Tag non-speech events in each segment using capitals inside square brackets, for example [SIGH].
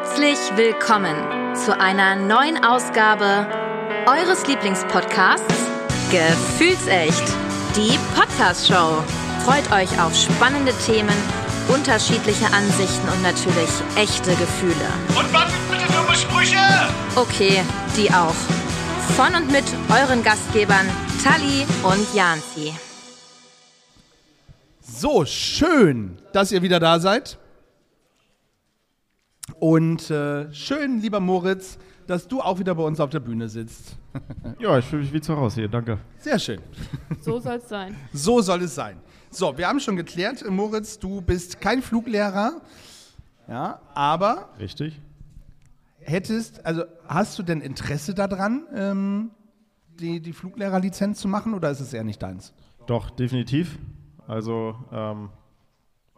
Herzlich willkommen zu einer neuen Ausgabe eures Lieblingspodcasts Gefühlsecht, die Podcast-Show. Freut euch auf spannende Themen, unterschiedliche Ansichten und natürlich echte Gefühle. Und was bitte dumme Sprüche? Okay, die auch. Von und mit euren Gastgebern Tali und Janzi. So, schön, dass ihr wieder da seid. Und äh, schön, lieber Moritz, dass du auch wieder bei uns auf der Bühne sitzt. [LAUGHS] Ja, ich fühle mich wie zu Hause hier, danke. Sehr schön. So soll es sein. [LAUGHS] So soll es sein. So, wir haben schon geklärt, äh, Moritz, du bist kein Fluglehrer. Ja, aber Richtig? hättest, also hast du denn Interesse daran, ähm, die, die Fluglehrerlizenz zu machen oder ist es eher nicht deins? Doch, definitiv. Also, ähm,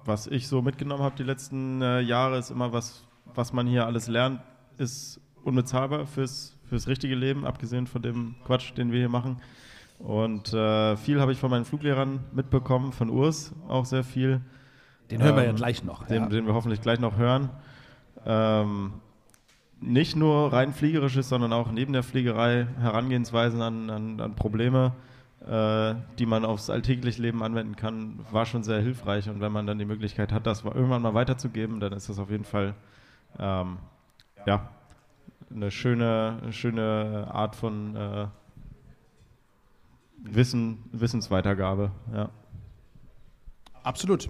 was ich so mitgenommen habe die letzten äh, Jahre, ist immer was, was man hier alles lernt, ist unbezahlbar fürs, fürs richtige Leben, abgesehen von dem Quatsch, den wir hier machen. Und äh, viel habe ich von meinen Fluglehrern mitbekommen, von Urs auch sehr viel. Den hören wir ja Ähm, gleich noch. Den, ja. den wir hoffentlich gleich noch hören. Ähm, nicht nur rein fliegerisches, sondern auch neben der Fliegerei Herangehensweisen an, an, an Probleme, äh, die man aufs alltägliche Leben anwenden kann, war schon sehr hilfreich. Und wenn man dann die Möglichkeit hat, das irgendwann mal weiterzugeben, dann ist das auf jeden Fall ähm, ja, eine schöne, eine schöne Art von äh, Wissen, Wissensweitergabe. Ja. Absolut.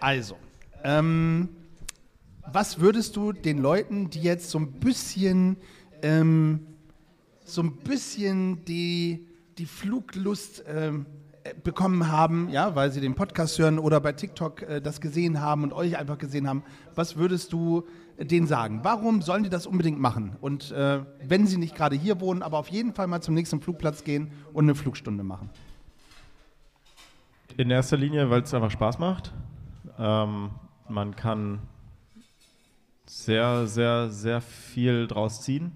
Also, ähm, was würdest du den Leuten, die jetzt so ein bisschen, ähm, so ein bisschen die, die Fluglust ähm, äh, bekommen haben, ja, weil sie den Podcast hören oder bei TikTok äh, das gesehen haben und euch einfach gesehen haben, was würdest du denen sagen? Warum sollen die das unbedingt machen? Und äh, wenn sie nicht gerade hier wohnen, aber auf jeden Fall mal zum nächsten Flugplatz gehen und eine Flugstunde machen. In erster Linie, weil es einfach Spaß macht. Ähm, man kann sehr, sehr, sehr viel draus ziehen.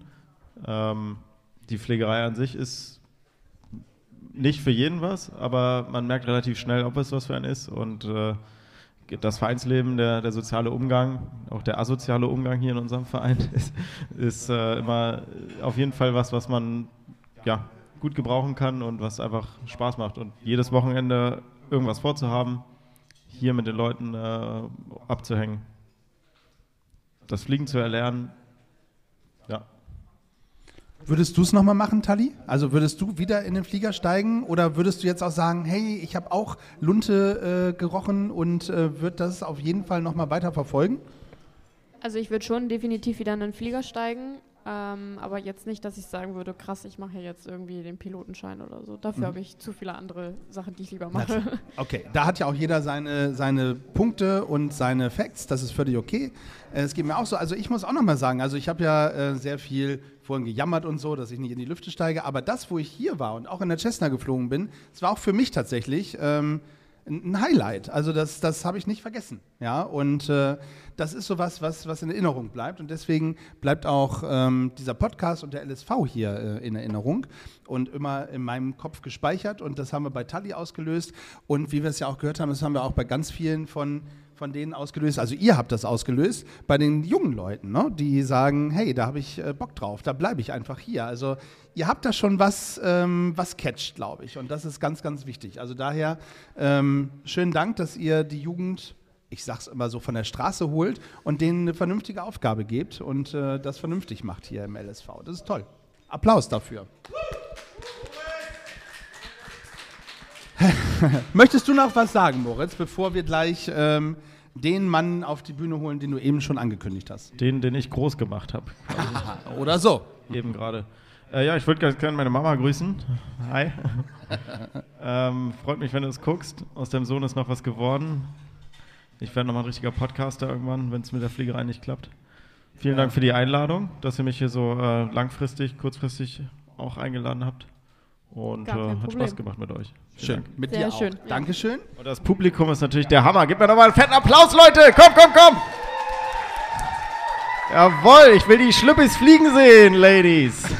Ähm, die Pflegerei an sich ist nicht für jeden was, aber man merkt relativ schnell, ob es was für einen ist. Und äh, das Vereinsleben, der, der soziale Umgang, auch der asoziale Umgang hier in unserem Verein [LAUGHS] ist, ist äh, immer auf jeden Fall was, was man ja, gut gebrauchen kann und was einfach Spaß macht. Und jedes Wochenende irgendwas vorzuhaben, hier mit den Leuten äh, abzuhängen, das Fliegen zu erlernen. Würdest du es nochmal machen, Tali? Also würdest du wieder in den Flieger steigen oder würdest du jetzt auch sagen, hey, ich habe auch Lunte äh, gerochen und äh, wird das auf jeden Fall nochmal weiter verfolgen? Also ich würde schon definitiv wieder in den Flieger steigen, ähm, aber jetzt nicht, dass ich sagen würde, krass, ich mache ja jetzt irgendwie den Pilotenschein oder so. Dafür Mhm. habe ich zu viele andere Sachen, die ich lieber mache. Okay, da hat ja auch jeder seine, seine Punkte und seine Facts, das ist völlig okay. Äh, Es geht mir auch so, also ich muss auch nochmal sagen, also ich habe ja äh, sehr viel vorhin gejammert und so, dass ich nicht in die Lüfte steige, aber das, wo ich hier war und auch in der Cessna geflogen bin, das war auch für mich tatsächlich ähm, ein Highlight. Also das, das habe ich nicht vergessen. Ja, und äh, das ist sowas, was, was in Erinnerung bleibt. Und deswegen bleibt auch ähm, dieser Podcast und der LSV hier äh, in Erinnerung und immer in meinem Kopf gespeichert. Und das haben wir bei Tali ausgelöst. Und wie wir es ja auch gehört haben, das haben wir auch bei ganz vielen von, von denen ausgelöst. Also ihr habt das ausgelöst bei den jungen Leuten, ne? die sagen, hey, da habe ich äh, Bock drauf, da bleibe ich einfach hier. Also ihr habt da schon was, ähm, was catcht, glaube ich. Und das ist ganz, ganz wichtig. Also daher ähm, schönen Dank, dass ihr die Jugend, ich sag's immer so, von der Straße holt und denen eine vernünftige Aufgabe gebt und äh, das vernünftig macht hier im LSV. Das ist toll. Applaus dafür. [LAUGHS] Möchtest du noch was sagen, Moritz, bevor wir gleich ähm, den Mann auf die Bühne holen, den du eben schon angekündigt hast? Den, den ich groß gemacht habe, [LAUGHS] Oder so. eben gerade. Äh, ja, ich würde ganz gerne meine Mama grüßen. Hi. [LAUGHS] ähm, freut mich, wenn du es guckst. Aus deinem Sohn ist noch was geworden. Ich werde nochmal ein richtiger Podcaster irgendwann, wenn es mit der Fliegerei nicht klappt. Vielen Dank für die Einladung, dass ihr mich hier so äh, langfristig, kurzfristig auch eingeladen habt. Und äh, hat Problem. Spaß gemacht mit euch. Vielen Schön. Dank. Mit Sehr dir auch. schön. Dankeschön. Und das Publikum ist natürlich der Hammer. Gib mir nochmal einen fetten Applaus, Leute! Komm, komm, komm! Jawohl, ich will die Schlüppis fliegen sehen, Ladies. [LAUGHS]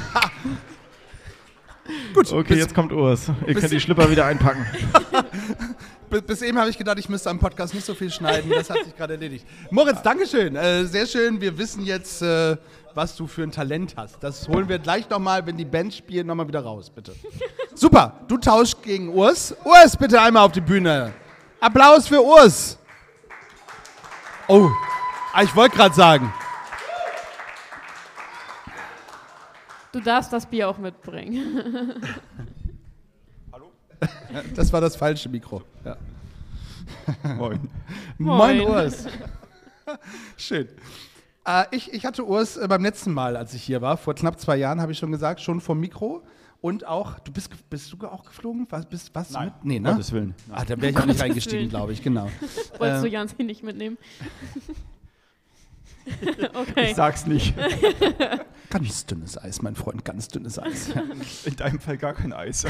Gut, Okay, bis, jetzt kommt Urs. Ihr könnt die [LAUGHS] Schlipper wieder einpacken. [LAUGHS] Bis, bis eben habe ich gedacht, ich müsste am Podcast nicht so viel schneiden. Das hat sich gerade erledigt. Moritz, Dankeschön. Äh, sehr schön. Wir wissen jetzt, äh, was du für ein Talent hast. Das holen wir gleich nochmal, wenn die Band spielt, nochmal wieder raus, bitte. [LAUGHS] Super. Du tauschst gegen Urs. Urs, bitte einmal auf die Bühne. Applaus für Urs. Oh, ah, ich wollte gerade sagen. Du darfst das Bier auch mitbringen. [LAUGHS] [LAUGHS] Das war das falsche Mikro. Ja. Moin. Moin, Moin. Urs. Schön. Äh, ich, ich hatte Urs äh, beim letzten Mal, als ich hier war, vor knapp zwei Jahren, habe ich schon gesagt, schon vom Mikro. Und auch, du bist, bist du auch geflogen? Was, bist, was Nein, mit? Nee, ne? Gottes Willen. Ah, da wäre ich auch nicht reingestiegen, glaube ich, genau. [LAUGHS] Wolltest du Äh, Jansi nicht mitnehmen? [LAUGHS] okay. Ich sag's nicht. [LAUGHS] Ganz dünnes Eis, mein Freund, ganz dünnes Eis. In deinem Fall gar kein Eis.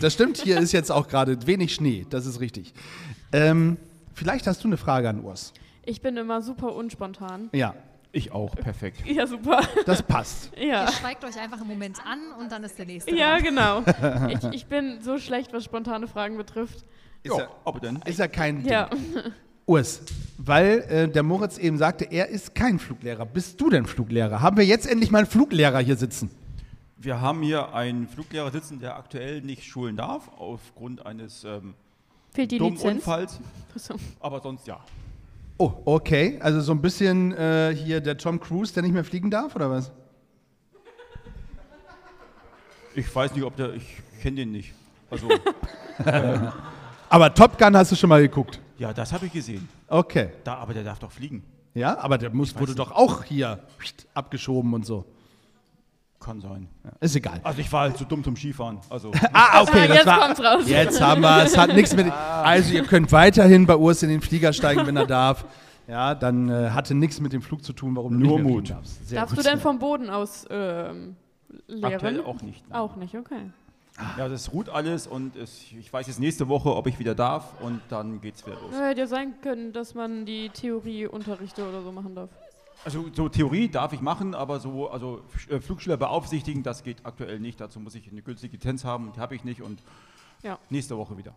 das stimmt, hier ist jetzt auch gerade wenig Schnee, das ist richtig. Ähm, vielleicht hast du eine Frage an Urs. Ich bin immer super unspontan. Ja, Ich auch, perfekt. Ja, super. das passt. Ja. Ihr schweigt euch einfach einen Moment an und dann ist der nächste. Ja, dran. genau. [LAUGHS] Ich, ich bin so schlecht, was spontane Fragen betrifft. Ist, Ja, aber dann. ist ja kein Ding. Ja. Urs, weil äh, der Moritz eben sagte, er ist kein Fluglehrer. Bist du denn Fluglehrer? Haben wir jetzt endlich mal einen Fluglehrer hier sitzen? Wir haben hier einen Fluglehrer sitzen, der aktuell nicht schulen darf, aufgrund eines ähm, Fehlt die dummen Lizenz? Unfalls. Aber sonst ja. Oh, okay. Also so ein bisschen äh, hier der Tom Cruise, der nicht mehr fliegen darf, oder was? Ich weiß nicht, ob der. Ich kenne den nicht. Also, [LAUGHS] Aber Top Gun hast du schon mal geguckt. ja, das habe ich gesehen. Okay. Da, aber der darf doch fliegen. Ja, aber der muss, wurde doch auch hier abgeschoben und so. Kann sein. Ist egal. Also, ich war halt zu dumm zum Skifahren. Also, [LAUGHS] Ah, okay, Ah, das jetzt war. kommt's raus. Jetzt haben wir es. Hat nichts mit. Also, ihr könnt weiterhin bei Urs in den Flieger steigen, wenn er darf. Ja, dann äh, hatte nichts mit dem Flug zu tun, warum du Nur nicht mehr Mut. darfst. Sehr Darfst gut. du denn vom Boden aus ähm, aktuell lehren? auch nicht. Auch nicht, okay. Ja, das ruht alles und es, ich weiß jetzt nächste Woche, ob ich wieder darf und dann geht's wieder los. Ja, Hätte ja sein können, dass man die Theorieunterrichte oder so machen darf. Also so Theorie darf ich machen, aber so also äh, Flugschüler beaufsichtigen, das geht aktuell nicht. Dazu muss ich eine günstige Lizenz haben, die habe ich nicht und Ja. nächste Woche wieder.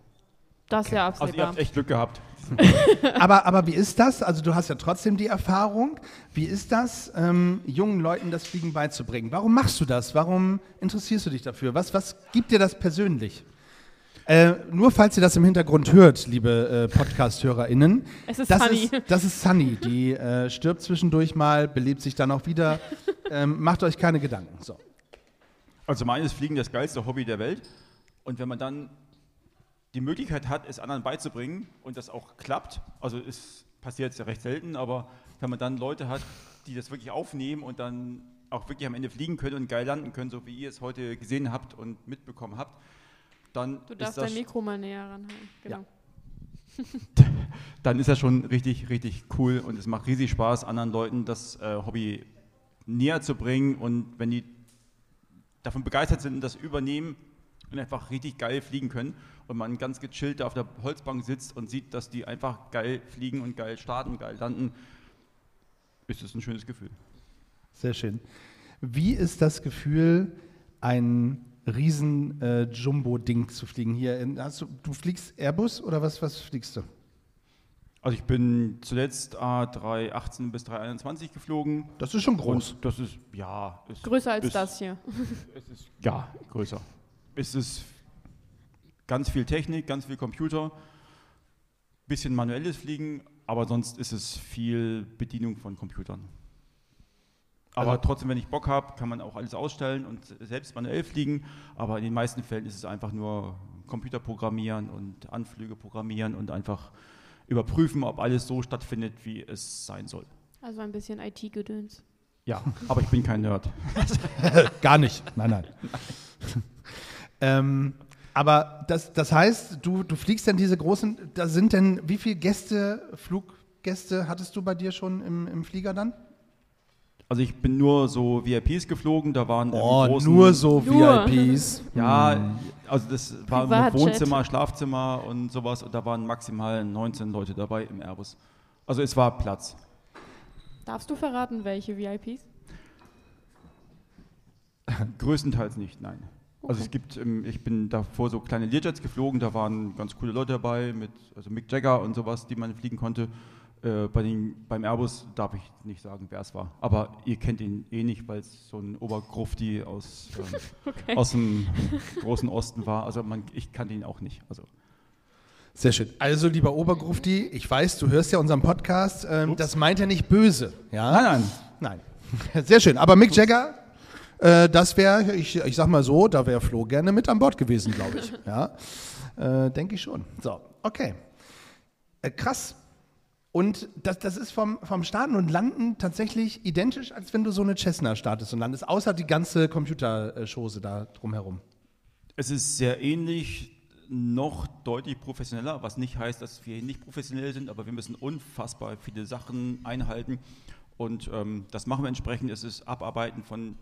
Das ist ja Also ihr habt echt Glück gehabt. [LAUGHS] Aber, aber wie ist das? Also du hast ja trotzdem die Erfahrung. Wie ist das, ähm, jungen Leuten das Fliegen beizubringen? Warum machst du das? Warum interessierst du dich dafür? Was, was gibt dir das persönlich? Äh, nur falls ihr das im Hintergrund hört, liebe äh, Podcast-HörerInnen. Es ist das Sunny. Ist, das ist Sunny. Die äh, stirbt zwischendurch mal, belebt sich dann auch wieder. [LAUGHS] Ähm, macht euch keine Gedanken. So. Also meines Fliegen das geilste Hobby der Welt. Und wenn man dann die Möglichkeit hat, es anderen beizubringen und das auch klappt, also es passiert ja recht selten, aber wenn man dann Leute hat, die das wirklich aufnehmen und dann auch wirklich am Ende fliegen können und geil landen können, so wie ihr es heute gesehen habt und mitbekommen habt, dann Du ist darfst das dein Mikro mal näher ranhalten. Genau. [LAUGHS] dann ist das schon richtig, richtig cool und es macht riesig Spaß, anderen Leuten das äh, Hobby näher zu bringen und wenn die davon begeistert sind und das übernehmen und einfach richtig geil fliegen können und man ganz gechillt da auf der Holzbank sitzt und sieht, dass die einfach geil fliegen und geil starten, geil landen, ist es ein schönes Gefühl. Sehr schön. Wie ist das Gefühl, ein riesen äh, Jumbo-Ding zu fliegen? Hier, in, hast du, du fliegst Airbus oder was, was fliegst du? Also ich bin zuletzt A318 bis 321 geflogen. Das ist schon groß. Und das ist, ja, ist, Größer als ist, das hier. [LAUGHS] Es ist, ja, größer. Es ist ganz viel Technik, ganz viel Computer, bisschen manuelles Fliegen, aber sonst ist es viel Bedienung von Computern. Aber Also- trotzdem, wenn ich Bock habe, kann man auch alles ausstellen und selbst manuell fliegen. Aber in den meisten Fällen ist es einfach nur Computer programmieren und Anflüge programmieren und einfach überprüfen, ob alles so stattfindet, wie es sein soll. Also ein bisschen IT-Gedöns. Ja, aber ich bin kein Nerd. [LAUGHS] Gar nicht. Nein, nein. [LAUGHS] ähm, aber das, das heißt, du, du fliegst dann diese großen, da sind denn, wie viele Gäste, Fluggäste hattest du bei dir schon im, im Flieger dann? Also ich bin nur so VIPs geflogen, da waren im Oh, großen, nur so Nur. VIPs. Ja, also das war mit Privatjet. Wohnzimmer, Schlafzimmer und sowas und da waren maximal 19 Leute dabei im Airbus. Also es war Platz. Darfst du verraten, welche VIPs? [LAUGHS] Größtenteils nicht, nein. Also es gibt, ich bin davor so kleine Learjets geflogen, da waren ganz coole Leute dabei, mit also Mick Jagger und sowas, die man fliegen konnte. Äh, bei den, beim Airbus darf ich nicht sagen, wer es war. Aber ihr kennt ihn eh nicht, weil es so ein Obergrufti aus, ähm, [LAUGHS] aus dem großen Osten war. Also man, ich kannte ihn auch nicht. Also Sehr schön. Also, lieber Obergrufti, ich weiß, du hörst ja unseren Podcast. Ähm, das meint er nicht böse. Ja? Nein, nein. Nein. [LAUGHS] Sehr schön. Aber Mick Jagger, äh, das wäre, ich, ich sag mal so, da wäre Flo gerne mit an Bord gewesen, glaube ich. Ja? Äh, Denke ich schon. So, okay. Äh, krass. Und das, das ist vom, vom Starten und Landen tatsächlich identisch, als wenn du so eine Cessna startest und landest, außer die ganze Computerschose da drumherum. Es ist sehr ähnlich, noch deutlich professioneller, was nicht heißt, dass wir nicht professionell sind, aber wir müssen unfassbar viele Sachen einhalten und ähm, das machen wir entsprechend. Es ist Abarbeiten von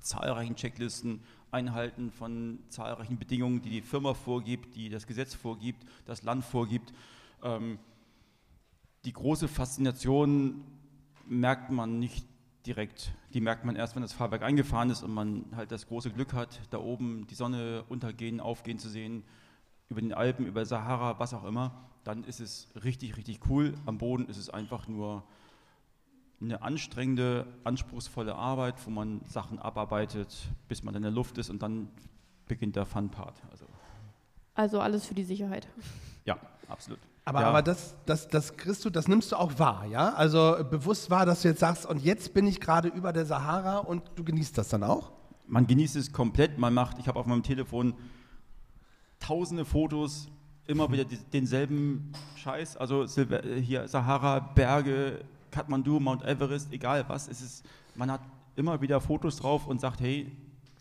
zahlreichen Checklisten, Einhalten von zahlreichen Bedingungen, die die Firma vorgibt, die das Gesetz vorgibt, das Land vorgibt. Ähm, die große Faszination merkt man nicht direkt. Die merkt man erst, wenn das Fahrwerk eingefahren ist und man halt das große Glück hat, da oben die Sonne untergehen, aufgehen zu sehen, über den Alpen, über Sahara, was auch immer. Dann ist es richtig, richtig cool. Am Boden ist es einfach nur eine anstrengende, anspruchsvolle Arbeit, wo man Sachen abarbeitet, bis man in der Luft ist und dann beginnt der Fun-Part. Also, Also alles für die Sicherheit. ja, absolut. Aber, ja. aber das, das, das kriegst du, das nimmst du auch wahr, ja? Also bewusst wahr, dass du jetzt sagst, und jetzt bin ich gerade über der Sahara und du genießt das dann auch? man genießt es komplett. Man macht, ich habe auf meinem Telefon tausende Fotos, immer wieder denselben Scheiß. Also äh, hier Sahara, Berge, Kathmandu, Mount Everest, egal was. Es ist, man hat immer wieder Fotos drauf und sagt, hey,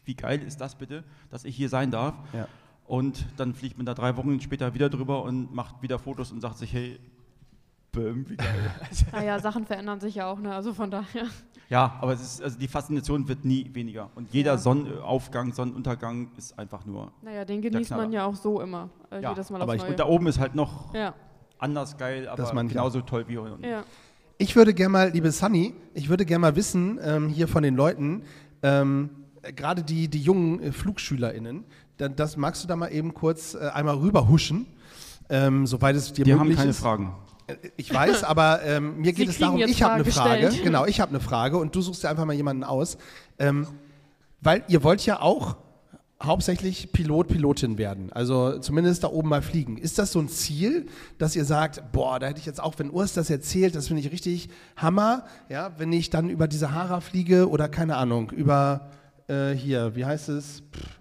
wie geil ist das bitte, dass ich hier sein darf. Ja. Und dann fliegt man da drei Wochen später wieder drüber und macht wieder Fotos und sagt sich, hey, bäm, wie geil. [LAUGHS] Naja, Sachen verändern sich ja auch, ne? Also von daher. Ja, aber es ist, also die Faszination wird nie weniger. Und jeder Ja. Sonnenaufgang, Sonnenuntergang ist einfach nur. Naja, den genießt man ja auch so immer. Äh, Ja, jedes Mal aber ich-. Und da oben ist halt noch ja, anders geil, aber Das ich genauso toll wie hier unten. ja. Ich würde gerne mal, liebe Sunny, ich würde gerne mal wissen, ähm, hier von den Leuten, ähm, äh, gerade die, die jungen äh, FlugschülerInnen, da, das magst du da mal eben kurz äh, einmal rüberhuschen, ähm, soweit es dir Die haben möglich keine ist. Fragen. Äh, Ich weiß, [LAUGHS] aber ähm, mir geht es darum, ich habe eine Frage. gestellt. Genau, ich habe eine Frage und du suchst dir einfach mal jemanden aus. Ähm, weil ihr wollt ja auch hauptsächlich Pilot, Pilotin werden. Also zumindest da oben mal fliegen. Ist das so ein Ziel, dass ihr sagt, boah, da hätte ich jetzt auch, wenn Urs das erzählt, das finde ich richtig Hammer, ja, wenn ich dann über die Sahara fliege oder keine Ahnung, über äh, hier, wie heißt es? Pff,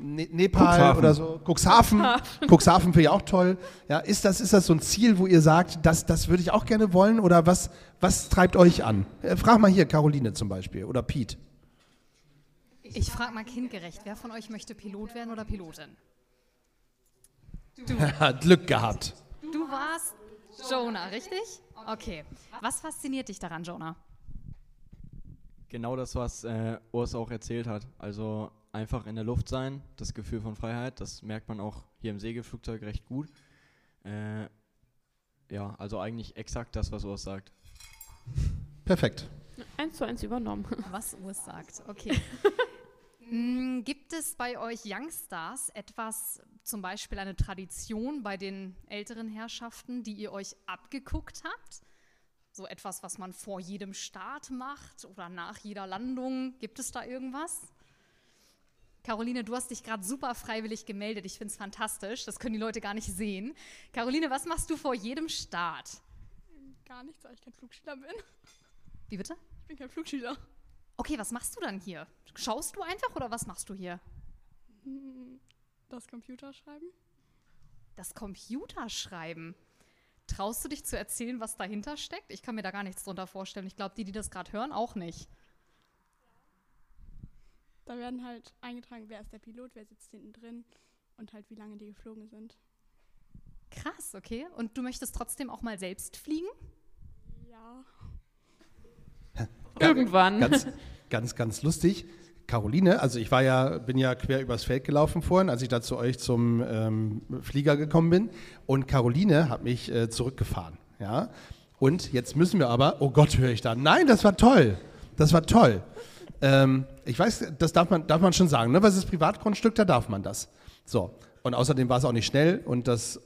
Ne Nepal Cuxhaven. oder so. Cuxhaven. Cuxhaven finde ich auch toll. Ja, ist das, ist das so ein Ziel, wo ihr sagt, das, das würde ich auch gerne wollen? Oder was, was treibt euch an? Äh, frag mal hier Caroline zum Beispiel oder Pete. Ich frage mal kindgerecht, wer von euch möchte Pilot werden oder Pilotin? [LAUGHS] Hat Glück gehabt. Du warst Jonah, richtig? Okay. Was fasziniert dich daran, Jonah? Genau das, was äh, Urs auch erzählt hat. Also einfach in der Luft sein, das Gefühl von Freiheit, das merkt man auch hier im Segelflugzeug recht gut. Äh, ja, also eigentlich exakt das, was Urs sagt. Perfekt. Eins zu eins übernommen. [LAUGHS] Was Urs sagt, okay. [LAUGHS] Mm, Gibt es bei euch Youngstars etwas, zum Beispiel eine Tradition bei den älteren Herrschaften, die ihr euch abgeguckt habt? So etwas, was man vor jedem Start macht oder nach jeder Landung? Gibt es da irgendwas? Caroline, du hast dich gerade super freiwillig gemeldet. Ich finde es fantastisch. Das können die Leute gar nicht sehen. Caroline, was machst du vor jedem Start? Gar nichts, weil ich kein Flugschüler bin. Wie bitte? Ich bin kein Flugschüler. Okay, was machst du dann hier? Schaust du einfach oder was machst du hier? Das Computer schreiben? Das Computerschreiben. Traust du dich zu erzählen, was dahinter steckt? Ich kann mir da gar nichts drunter vorstellen. Ich glaube, die, die das gerade hören, auch nicht. Da werden halt eingetragen, wer ist der Pilot, wer sitzt hinten drin und halt wie lange die geflogen sind. Krass, okay. Und du möchtest trotzdem auch mal selbst fliegen? Ja. Irgendwann. Ganz, ganz, ganz lustig. Caroline, also ich war ja, bin ja quer übers Feld gelaufen vorhin, als ich da zu euch zum ähm, Flieger gekommen bin. Und Caroline hat mich äh, zurückgefahren. Ja? Und jetzt müssen wir aber, oh Gott, höre ich da. Nein, das war toll. Das war toll. Ähm, ich weiß, das darf man, darf man schon sagen, ne? Weil es ist Privatgrundstück, da darf man das. So. Und außerdem war es auch nicht schnell und das.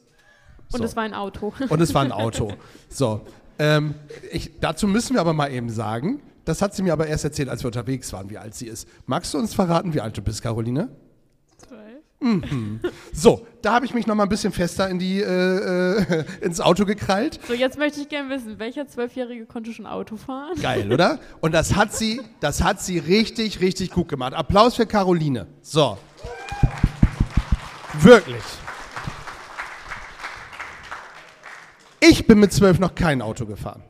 Und so. es war ein Auto. Und es war ein Auto. So. Ähm, ich, dazu müssen wir aber mal eben sagen, das hat sie mir aber erst erzählt, als wir unterwegs waren, wie alt sie ist. Magst du uns verraten, wie alt du bist, Caroline? Mhm. So, da habe ich mich noch mal ein bisschen fester in die, äh, äh, [LAUGHS] ins Auto gekrallt. So, jetzt möchte ich gerne wissen, welcher Zwölfjährige konnte schon Auto fahren? Geil, oder? Und das hat sie, das hat sie richtig, richtig gut gemacht. Applaus für Caroline. So. Wirklich. Ich bin mit zwölf noch kein Auto gefahren.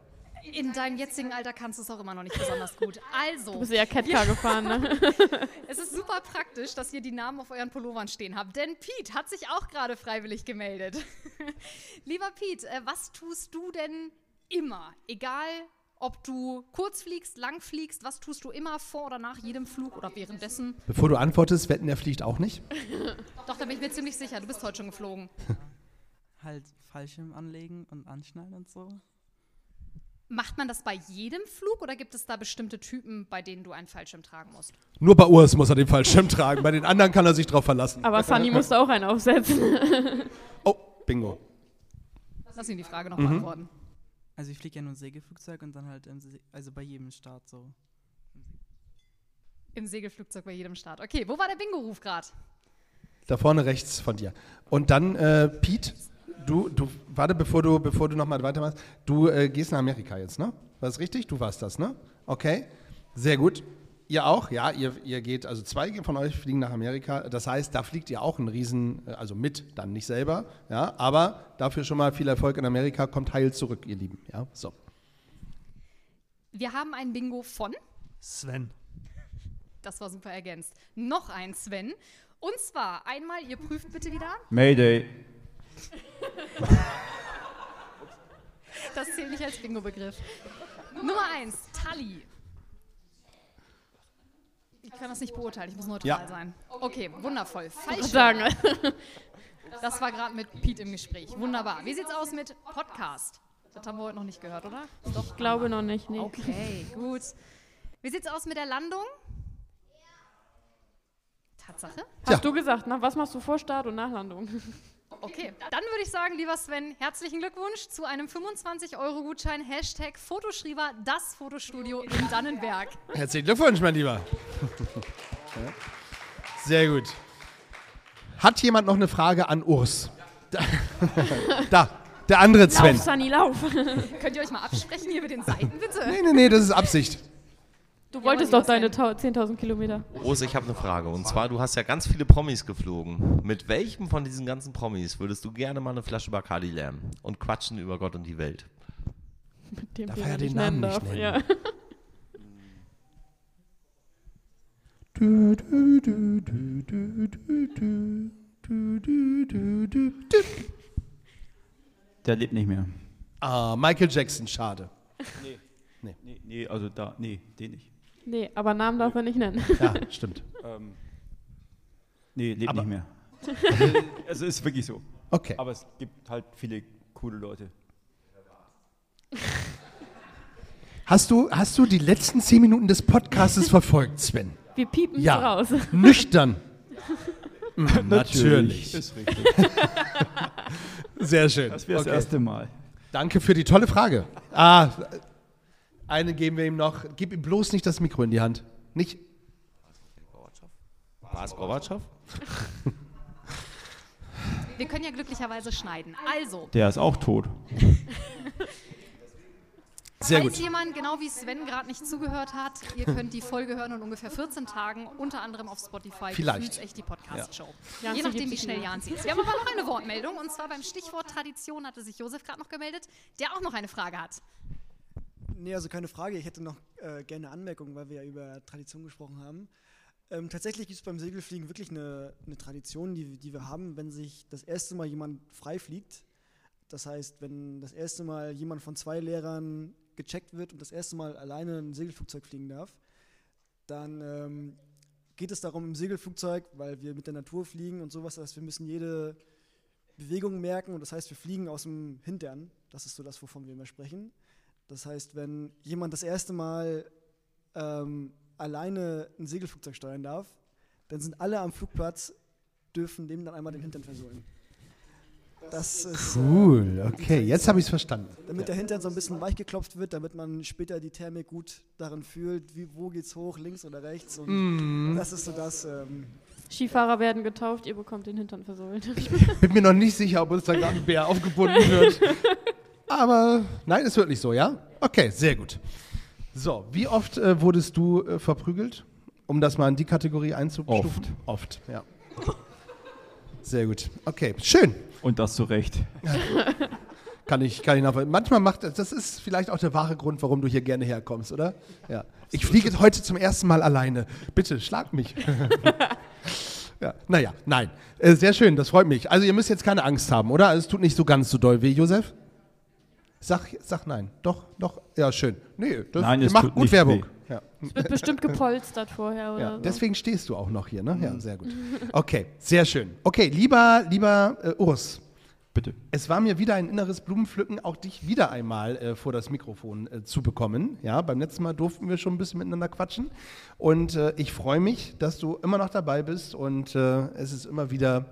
In deinem jetzigen Alter kannst du es auch immer noch nicht besonders gut. Also, Du bist ja Catcar gefahren, ne? [LAUGHS] es ist super praktisch, dass ihr die Namen auf euren Pullovern stehen habt, denn Pete hat sich auch gerade freiwillig gemeldet. [LAUGHS] Lieber Pete, äh, was tust du denn immer? Egal, ob du kurz fliegst, lang fliegst, was tust du immer vor oder nach jedem Flug oder währenddessen? Bevor du antwortest, wetten, er fliegt auch nicht. [LAUGHS] Doch, da bin ich mir ziemlich sicher, du bist heute schon geflogen. Halt Fallschirm anlegen und anschnallen und so. Macht man das bei jedem Flug oder gibt es da bestimmte Typen, bei denen du einen Fallschirm tragen musst? Nur bei Urs muss er den Fallschirm tragen. Bei den anderen kann er sich drauf verlassen. Aber Sunny musste auch einen aufsetzen. [LAUGHS] Oh, bingo. Lass ihn die Frage noch Mhm. beantworten. Also ich fliege ja nur Segelflugzeug und dann halt also bei jedem Start so. Im Segelflugzeug bei jedem Start. Okay, wo war der Bingo-Ruf gerade? Da vorne rechts von dir. Und dann, äh, Pete, du, du, warte, bevor du, bevor du nochmal weitermachst. Du äh, gehst nach Amerika jetzt, ne? War das richtig? Du warst das, ne? Okay. Sehr gut. Ihr auch? Ja, ihr, ihr geht, also zwei von euch fliegen nach Amerika. Das heißt, da fliegt ihr auch einen Riesen, äh, also mit, dann nicht selber. Ja, aber dafür schon mal viel Erfolg in Amerika. Kommt heil zurück, ihr Lieben. Ja, so. Wir haben ein Bingo von, Sven. das war super ergänzt, noch ein Sven. Und zwar einmal, ihr prüft bitte wieder. Mayday. [LAUGHS] Das zählt nicht als Bingo-Begriff. Nummer eins, Tali. Ich kann das nicht beurteilen, ich muss neutral Ja. sein. Okay, wundervoll. Falsch. sagen. [LAUGHS] Das war gerade mit Pete im Gespräch. Wunderbar. Wie sieht's aus mit Podcast? Das haben wir heute noch nicht gehört, oder? Doch, Ich glaube noch nicht, nee. Okay, [LAUGHS] gut. Wie sieht's aus mit der Landung? Tatsache? Hast du gesagt, nach was machst du vor Start und nach Landung? Okay, dann würde ich sagen, lieber Sven, herzlichen Glückwunsch zu einem 25-Euro-Gutschein. Hashtag Fotoschrieber, das Fotostudio in Dannenberg. Herzlichen Glückwunsch, mein Lieber. Sehr gut. Hat jemand noch eine Frage an Urs? Da, da der andere Sven. Lauf, Sunny, lauf. Könnt ihr euch mal absprechen hier mit den Seiten, bitte? Nee, nee, nee, das ist Absicht. Du ja, wolltest doch deine 10.000 Kilometer. Rose, ich habe eine Frage. Und zwar, du hast ja ganz viele Promis geflogen. Mit welchem von diesen ganzen Promis würdest du gerne mal eine Flasche Bacardi lernen und quatschen über Gott und die Welt? Mit dem Darf er den Namen nicht nennen. Ja. Der lebt nicht mehr. Ah, Michael Jackson, schade. Nee. Nee. Nee, nee also da, nee, den nicht. Nee, aber Namen darf er nicht nennen. Ja, [LAUGHS] stimmt. Ähm, nee, lebt Aber- nicht mehr. [LAUGHS] also ist wirklich so. Okay. Aber es gibt halt viele coole Leute. Hast du, hast du die letzten zehn Minuten des Podcasts verfolgt, Sven? Wir piepen Ja. raus. [LAUGHS] Nüchtern. Mm, Natürlich. Ist richtig. Sehr schön. Das wäre das Okay. erste Mal. Danke für die tolle Frage. Ah, eine geben wir ihm noch. Gib ihm bloß nicht das Mikro in die Hand. Nicht. War es Gorbatschow? Wir können ja glücklicherweise schneiden. Also, Der ist auch tot. [LAUGHS] Sehr falls gut. jemand genau wie Sven gerade nicht zugehört hat, ihr könnt die Folge hören in ungefähr 14 Tagen, unter anderem auf Spotify. Vielleicht. Echt die Podcast-Show. Ja. Je nachdem, wie schnell. Jan zieht. Wir haben aber noch eine Wortmeldung und zwar beim Stichwort Tradition hatte sich Josef gerade noch gemeldet, der auch noch eine Frage hat. Nee, also keine Frage. Ich hätte noch äh, gerne eine Anmerkung, weil wir ja über Tradition gesprochen haben. Ähm, tatsächlich gibt es beim Segelfliegen wirklich eine, eine Tradition, die, die wir haben, wenn sich das erste Mal jemand frei fliegt. Das heißt, wenn das erste Mal jemand von zwei Lehrern gecheckt wird und das erste Mal alleine ein Segelflugzeug fliegen darf, dann ähm, geht es darum im Segelflugzeug, weil wir mit der Natur fliegen und sowas, das heißt, wir müssen jede Bewegung merken und das heißt, wir fliegen aus dem Hintern. Das ist so das, wovon wir immer sprechen. Das heißt, wenn jemand das erste Mal ähm, alleine ein Segelflugzeug steuern darf, dann sind alle am Flugplatz, dürfen dem dann einmal den Hintern versohlen. Das ist, Cool, äh, okay, jetzt habe ich es verstanden. Damit der Hintern so ein bisschen weich geklopft wird, damit man später die Thermik gut darin fühlt, wie, wo geht's hoch, links oder rechts. Und Mhm. das ist so das. Ähm, Skifahrer werden getauft, ihr bekommt den Hintern versohlt. Bin mir noch nicht sicher, ob uns da gerade ein Bär aufgebunden wird. [LAUGHS] Aber nein, ist wirklich so, ja? Okay, sehr gut. So, wie oft äh, wurdest du äh, verprügelt? Um das mal in die Kategorie einzustufen? Oft. Oft, ja. Sehr gut. Okay, schön. Und das zu Recht. [LAUGHS] Kann ich, kann ich nachvollziehen. Manchmal macht das, das ist vielleicht auch der wahre Grund, warum du hier gerne herkommst, oder? Ja. Ich fliege heute zum ersten Mal alleine. Bitte, schlag mich. [LAUGHS] ja, naja, nein. Äh, sehr schön, das freut mich. Also ihr müsst jetzt keine Angst haben, oder? Also es tut nicht so ganz so doll weh, Josef? Sag, sag nein. Doch, doch. Ja, schön. Nee, das, Nein, es macht gut nicht Werbung. weh. Ja. Es wird bestimmt gepolstert vorher oder Ja, so. deswegen stehst du auch noch hier, ne? Ja, sehr gut. Okay, sehr schön. Okay, lieber, lieber äh, Urs. Bitte. Es war mir wieder ein inneres Blumenpflücken, auch dich wieder einmal äh, vor das Mikrofon äh, zu bekommen. Ja, beim letzten Mal durften wir schon ein bisschen miteinander quatschen. Und äh, ich freue mich, dass du immer noch dabei bist. Und äh, es ist immer wieder,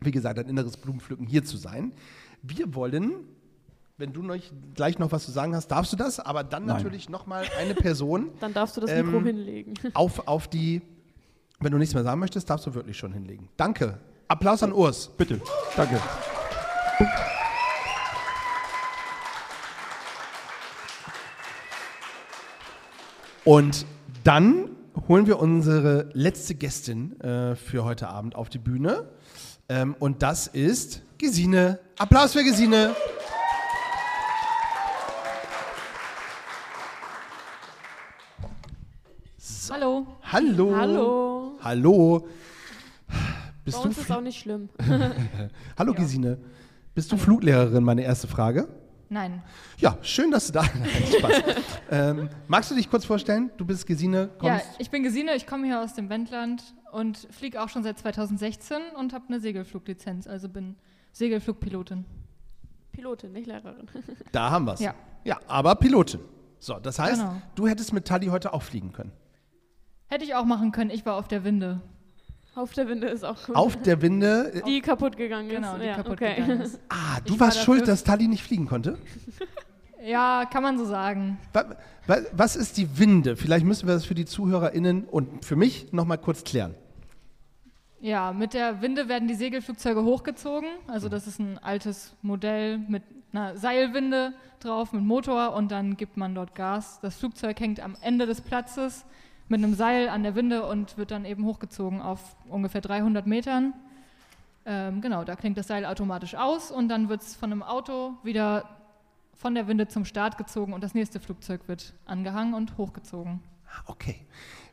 wie gesagt, ein inneres Blumenpflücken hier zu sein. Wir wollen, wenn du noch, gleich noch was zu sagen hast, darfst du das, aber dann Nein. natürlich nochmal eine Person. [LAUGHS] Dann darfst du das Mikro hinlegen. [LAUGHS] Auf, auf die, wenn du nichts mehr sagen möchtest, darfst du wirklich schon hinlegen. Danke. Applaus an Urs. Bitte. Danke. Und dann holen wir unsere letzte Gästin äh, für heute Abend auf die Bühne. Ähm, und das ist Gesine. Applaus für Gesine. Hallo. Hallo. Hallo. Bist Bei du uns ist auch nicht schlimm. [LAUGHS] [LAUGHS] Hallo Gesine. Bist du Fluglehrerin? Meine erste Frage. Nein. Ja, schön, dass du da [LAUGHS] bist. Spaß. ähm, magst du dich kurz vorstellen? Du bist Gesine, Ja, kommst. ich bin Gesine, ich komme hier aus dem Wendland und fliege auch schon seit 2016 und habe eine Segelfluglizenz, also bin Segelflugpilotin. Pilotin, nicht Lehrerin. Da haben wir's. Ja. Ja, aber Pilotin. So, das heißt, Genau. du hättest mit Tali heute auch fliegen können. Hätte ich auch machen können, ich war auf der Winde. Auf der Winde ist auch gut. Auf der Winde. Die kaputt gegangen ist. Genau, die ja, kaputt okay. gegangen ist. [LAUGHS] Ah, du Ich war warst schuld, dafür- dass Tali nicht fliegen konnte? Ja, kann man so sagen. Wa- wa- Was ist die Winde? Vielleicht müssen wir das für die ZuhörerInnen und für mich nochmal kurz klären. Ja, mit der Winde werden die Segelflugzeuge hochgezogen. Also das ist ein altes Modell mit einer Seilwinde drauf, mit Motor und dann gibt man dort Gas. Das Flugzeug hängt am Ende des Platzes mit einem Seil an der Winde und wird dann eben hochgezogen auf ungefähr 300 Metern. Ähm, genau, da klingt das Seil automatisch aus und dann wird es von einem Auto wieder von der Winde zum Start gezogen und das nächste Flugzeug wird angehangen und hochgezogen. Okay.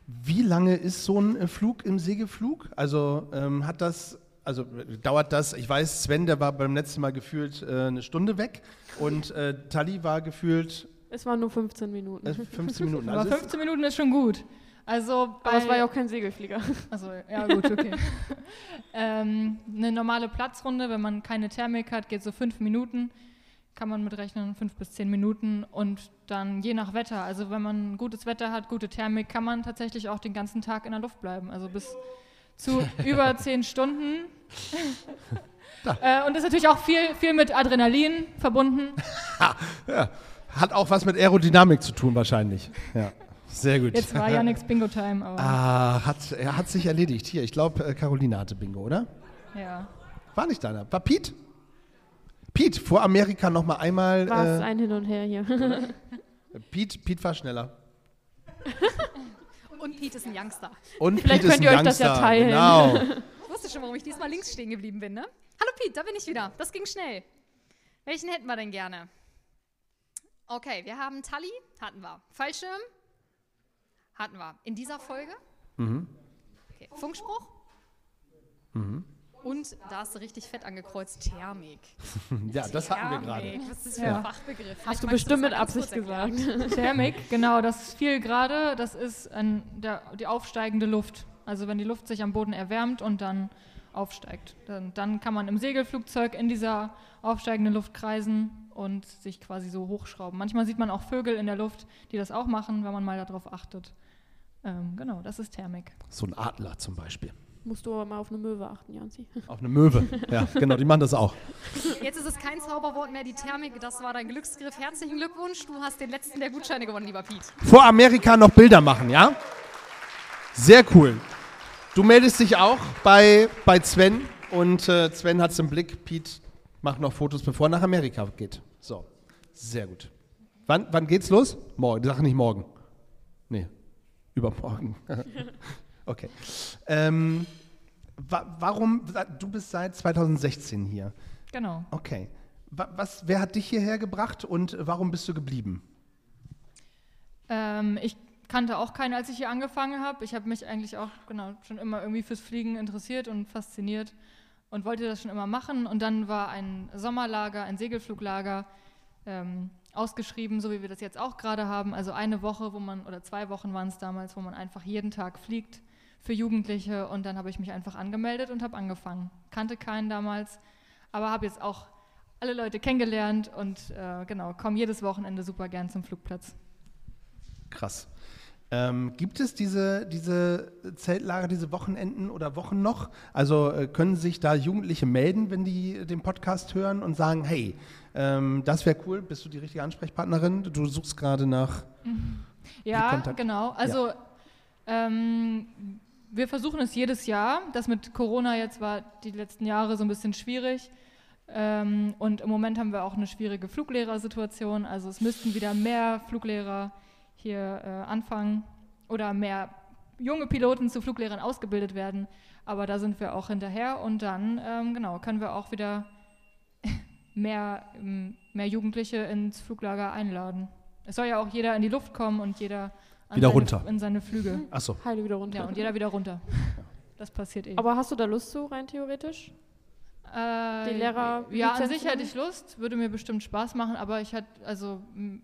Wie lange ist so ein äh, Flug im Segelflug? Also ähm, hat das, also äh, dauert das, ich weiß, Sven, der war beim letzten Mal gefühlt äh, eine Stunde weg und äh, Tali war gefühlt Es waren nur 15 Minuten. äh, 15 Minuten. Aber Also ist- 15 Minuten ist schon gut. Also Aber es bei- war ja auch kein Segelflieger. Also ja gut, okay. [LAUGHS] ähm, eine normale Platzrunde, wenn man keine Thermik hat, geht so fünf Minuten. Kann man mitrechnen, fünf bis zehn Minuten. Und dann je nach Wetter, also wenn man gutes Wetter hat, gute Thermik, kann man tatsächlich auch den ganzen Tag in der Luft bleiben. Also bis zu [LAUGHS] über zehn Stunden. [LAUGHS] äh, und ist natürlich auch viel, viel mit Adrenalin verbunden. ja, hat auch was mit Aerodynamik zu tun wahrscheinlich. Ja, sehr gut. Jetzt war ja nichts Bingo-Time, aber Ah, hat, er hat sich erledigt. Hier, ich glaube, äh, Caroline hatte Bingo, oder? ja. War nicht deiner. War Pete? Pete, vor Amerika noch mal einmal. War es äh, ein Hin und Her hier. [LAUGHS] Pete, Pete war schneller. Und Pete ist ein Youngster. Und Vielleicht Pete ist könnt ihr ein euch das ja Youngster, teilen. Genau. Ich wusste schon, warum ich diesmal links stehen geblieben bin, ne? Hallo Pete, da bin ich wieder. Das ging schnell. Welchen hätten wir denn gerne? Okay, wir haben Tali, hatten wir. Fallschirm, hatten wir. In dieser Folge? Mhm. Okay. Funkspruch? Mhm. Und da hast du richtig fett angekreuzt, Thermik. [LAUGHS] Ja, das hatten wir gerade. Thermik, Was ist das für Ja. ein Fachbegriff? Hast du bestimmt mit Absicht gesagt. [LAUGHS] Thermik, genau, das ist viel gerade, das ist ein, der, die aufsteigende Luft. Also wenn die Luft sich am Boden erwärmt und dann aufsteigt. Dann, dann kann man im Segelflugzeug in dieser aufsteigenden Luft kreisen und sich quasi so hochschrauben. Manchmal sieht man auch Vögel in der Luft, die das auch machen, wenn man mal darauf achtet. Ähm, genau, das ist Thermik. So ein Adler zum Beispiel. Musst du aber mal auf eine Möwe achten, Janzi. [LAUGHS] Auf eine Möwe. Ja, genau, die machen das auch. Jetzt ist es kein Zauberwort mehr, die Thermik, das war dein Glücksgriff. Herzlichen Glückwunsch, du hast den letzten der Gutscheine gewonnen, lieber Piet. Vor Amerika noch Bilder machen, ja? Sehr cool. Du meldest dich auch bei, bei Sven und äh, Sven hat es im Blick. Pete macht noch Fotos, bevor er nach Amerika geht. So, sehr gut. Wann, wann geht's los? Morgen. Sag nicht morgen. Übermorgen. [LAUGHS] okay. Ähm, wa warum, du bist seit 2016 hier. Genau. Okay. Wa was, wer hat dich hierher gebracht und warum bist du geblieben? Ähm, ich kannte auch keinen, als ich hier angefangen habe. Ich habe mich eigentlich auch genau schon immer irgendwie fürs Fliegen interessiert und fasziniert und wollte das schon immer machen. Und dann war ein Sommerlager, ein Segelfluglager ähm, ausgeschrieben, so wie wir das jetzt auch gerade haben. Also eine Woche, wo man, oder zwei Wochen waren es damals, wo man einfach jeden Tag fliegt für Jugendliche. Und dann habe ich mich einfach angemeldet und habe angefangen. Kannte keinen damals, aber habe jetzt auch alle Leute kennengelernt und äh, genau, komme jedes Wochenende super gern zum Flugplatz. Krass. Ähm, gibt es diese, diese Zeltlager, diese Wochenenden oder Wochen noch? Also äh, können sich da Jugendliche melden, wenn die den Podcast hören und sagen, hey, ähm, das wäre cool, bist du die richtige Ansprechpartnerin? Du suchst gerade nach. Mhm. Ja, genau. Also ja. Ähm, wir versuchen es jedes Jahr. Das mit Corona jetzt war die letzten Jahre so ein bisschen schwierig. Ähm, und im Moment haben wir auch eine schwierige Fluglehrersituation. Also es müssten wieder mehr Fluglehrer hier äh, anfangen oder mehr junge Piloten zu Fluglehrern ausgebildet werden. Aber da sind wir auch hinterher und dann ähm, genau können wir auch wieder [LAUGHS] mehr, ähm, mehr Jugendliche ins Fluglager einladen. Es soll ja auch jeder in die Luft kommen und jeder wieder seine, runter. in seine Flüge. Ach so. Heile wieder runter. Ja, und jeder wieder runter. [LAUGHS] Das passiert eh. Aber hast du da Lust zu, rein theoretisch? Äh, die Lehrer. Ja, an sich hätte ich Lust, würde mir bestimmt Spaß machen, aber ich hatte, also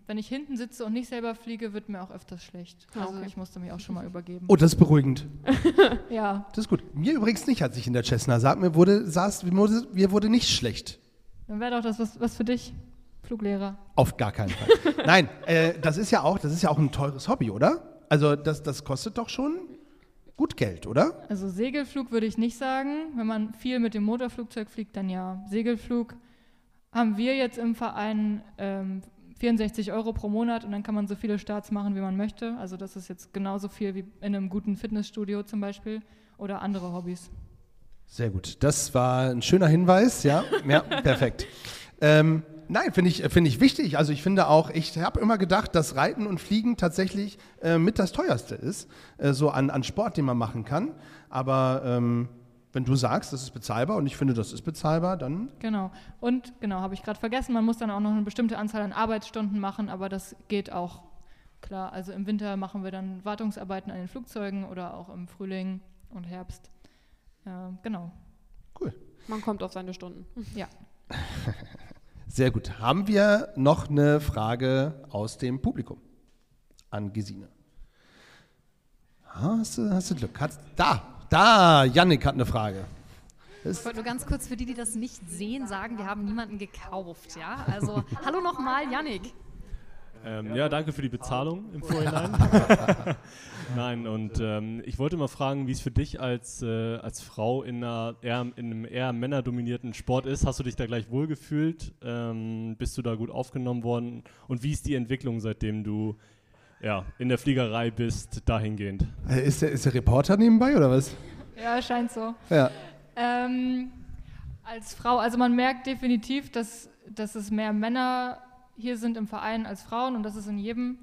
wenn ich hinten sitze und nicht selber fliege, wird mir auch öfters schlecht. Ah, Also okay. ich musste mich auch schon mal übergeben. Oh, das ist beruhigend. [LAUGHS] ja. Das ist gut. Mir übrigens nicht, als ich in der Cessna saß. Mir wurde, saß, mir wurde, mir wurde nicht schlecht. Dann wäre doch das was, was für dich, Fluglehrer. Auf gar keinen Fall. Nein, äh, das ist ja auch, das ist ja auch ein teures Hobby, oder? Also das, das kostet doch schon gut Geld, oder? Also Segelflug würde ich nicht sagen. Wenn man viel mit dem Motorflugzeug fliegt, dann ja. Segelflug haben wir jetzt im Verein ähm, 64 Euro pro Monat und dann kann man so viele Starts machen, wie man möchte. Also das ist jetzt genauso viel wie in einem guten Fitnessstudio zum Beispiel oder andere Hobbys. Sehr gut. Das war ein schöner Hinweis, ja. Ja, [LAUGHS] perfekt. Ähm, nein, finde ich, finde ich wichtig. Also ich finde auch, ich habe immer gedacht, dass Reiten und Fliegen tatsächlich äh, mit das teuerste ist, äh, so an, an Sport, den man machen kann. Aber ähm, wenn du sagst, das ist bezahlbar und ich finde, das ist bezahlbar, dann Genau. Und genau, habe ich gerade vergessen, man muss dann auch noch eine bestimmte Anzahl an Arbeitsstunden machen, aber das geht auch klar. Also im Winter machen wir dann Wartungsarbeiten an den Flugzeugen oder auch im Frühling und Herbst. Äh, genau. Man kommt auf seine Stunden. Ja. [LAUGHS] Sehr gut. Haben wir noch eine Frage aus dem Publikum an Gesine? Hast du, hast du Glück? Hat's, da, da, Yannick hat eine Frage. Ich wollte nur ganz kurz für die, die das nicht sehen, sagen, wir haben niemanden gekauft. Ja? Also, hallo nochmal, Yannick. Ähm, ja, danke für die Bezahlung im Vorhinein. [LAUGHS] Nein, und ähm, ich wollte mal fragen, wie es für dich als, äh, als Frau in, einer eher, in einem eher männerdominierten Sport ist. Hast du dich da gleich wohlgefühlt? Ähm, bist du da gut aufgenommen worden? Und wie ist die Entwicklung, seitdem du ja, in der Fliegerei bist, dahingehend? Äh, Ist der, ist der Reporter nebenbei oder was? Ja, scheint so. Ja. Ähm, als Frau, also man merkt definitiv, dass, dass es mehr Männer hier sind im Verein als Frauen und das ist in jedem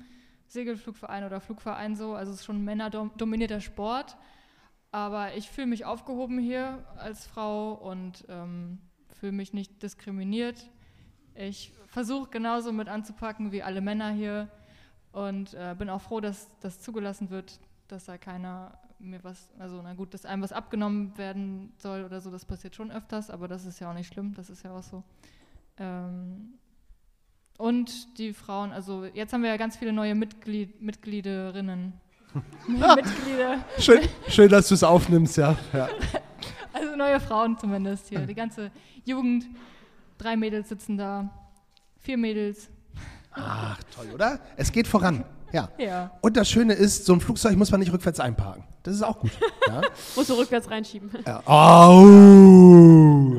Segelflugverein oder Flugverein so. Also es ist schon ein männerdominierter Sport. Aber ich fühle mich aufgehoben hier als Frau und ähm, fühle mich nicht diskriminiert. Ich versuche genauso mit anzupacken wie alle Männer hier und äh, bin auch froh, dass das zugelassen wird, dass da keiner mir was, also na gut, dass einem was abgenommen werden soll oder so, das passiert schon öfters, aber das ist ja auch nicht schlimm, das ist ja auch so. Ähm, und die Frauen, also jetzt haben wir ja ganz viele neue Mitglied, Mitgliederinnen. [LAUGHS] Mitglieder. Schön, schön, dass du es aufnimmst, ja. ja. [LAUGHS] Also neue Frauen zumindest hier. Die ganze Jugend, drei Mädels sitzen da, vier Mädels. Ach, toll, oder? Es geht voran. Ja. Ja. Und das Schöne ist, so ein Flugzeug muss man nicht rückwärts einparken. Das ist auch gut. Ja. [LAUGHS] Musst du rückwärts reinschieben. Ja. Au.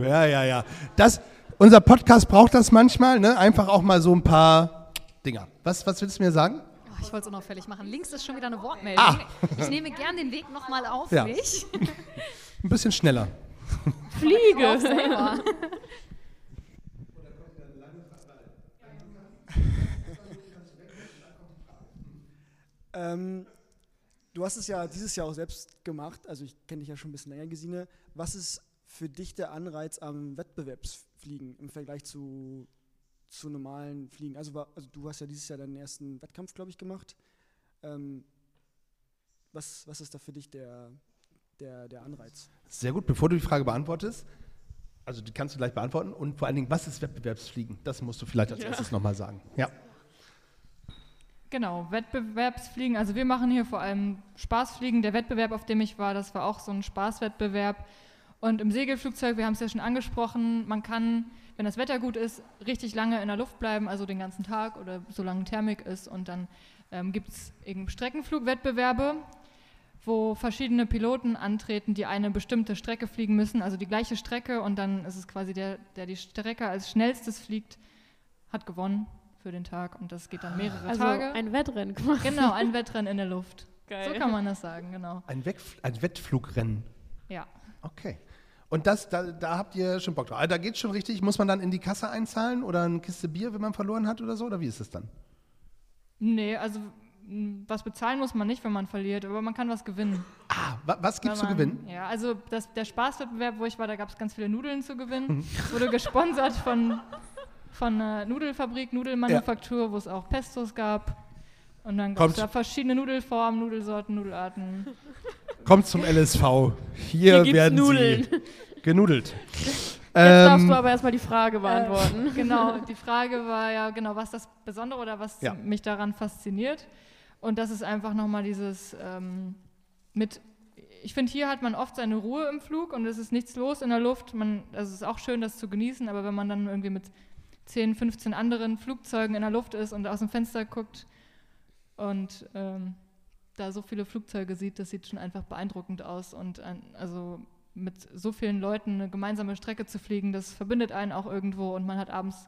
ja, ja, ja. Das, unser Podcast braucht das manchmal, ne? Einfach auch mal so ein paar Dinger. Was, was willst du mir sagen? Oh, ich wollte es unauffällig machen. Links ist schon wieder eine Wortmeldung. Ah. Ich nehme gern den Weg nochmal auf Ja. mich. [LAUGHS] Ein bisschen schneller. Fliege. [LAUGHS] Ähm, du hast es ja dieses Jahr auch selbst gemacht, also ich kenne dich ja schon ein bisschen länger, Gesine. Was ist für dich der Anreiz am Wettbewerbsfliegen im Vergleich zu, zu normalen Fliegen? Also, war, also du hast ja dieses Jahr deinen ersten Wettkampf, glaube ich, gemacht. Ähm, was, was ist da für dich der, der, der Anreiz? Sehr gut. Bevor du die Frage beantwortest, also die kannst du gleich beantworten. Und vor allen Dingen, was ist Wettbewerbsfliegen? Das musst du vielleicht als Ja. erstes nochmal sagen. Ja. Genau, Wettbewerbsfliegen. Also wir machen hier vor allem Spaßfliegen. Der Wettbewerb, auf dem ich war, das war auch so ein Spaßwettbewerb. Und im Segelflugzeug, wir haben es ja schon angesprochen, man kann, wenn das Wetter gut ist, richtig lange in der Luft bleiben, also den ganzen Tag oder solange Thermik ist. Und dann ähm, gibt es eben Streckenflugwettbewerbe, wo verschiedene Piloten antreten, die eine bestimmte Strecke fliegen müssen, also die gleiche Strecke. Und dann ist es quasi der, der die Strecke als schnellstes fliegt, hat gewonnen für den Tag. Und das geht dann mehrere Also Tage. ein Wettrennen quasi. Genau, ein Wettrennen in der Luft. Geil. So kann man das sagen, genau. Ein, Wettf ein Wettflugrennen. Ja. Okay. Und das, da, da habt ihr schon Bock drauf. Also da geht schon richtig. Muss man dann in die Kasse einzahlen oder eine Kiste Bier, wenn man verloren hat oder so? Oder wie ist es dann? Nee, also m, was bezahlen muss man nicht, wenn man verliert, aber man kann was gewinnen. Ah, wa was gibt's zu Wenn man- gewinnen? Ja, also das, der Spaßwettbewerb, wo ich war, da gab es ganz viele Nudeln zu Mhm. gewinnen. Es wurde gesponsert von, von einer Nudelfabrik, Nudelmanufaktur, wo es auch Pestos gab. Und dann gab es da verschiedene Nudelformen, Nudelsorten, Nudelarten. Kommt zum LSV. Hier, Hier werden Nudeln. sie genudelt. Jetzt darfst Ähm, du aber erstmal die Frage beantworten. Äh, [LAUGHS] genau, die Frage war ja genau, was das Besondere oder was Ja. mich daran fasziniert. Und das ist einfach nochmal dieses ähm, mit, ich finde, hier hat man oft seine Ruhe im Flug und es ist nichts los in der Luft. Man, also es ist auch schön, das zu genießen, aber wenn man dann irgendwie mit 10, 15 anderen Flugzeugen in der Luft ist und aus dem Fenster guckt und ähm, da so viele Flugzeuge sieht, das sieht schon einfach beeindruckend aus. Und ein, also mit so vielen Leuten eine gemeinsame Strecke zu fliegen, das verbindet einen auch irgendwo und man hat abends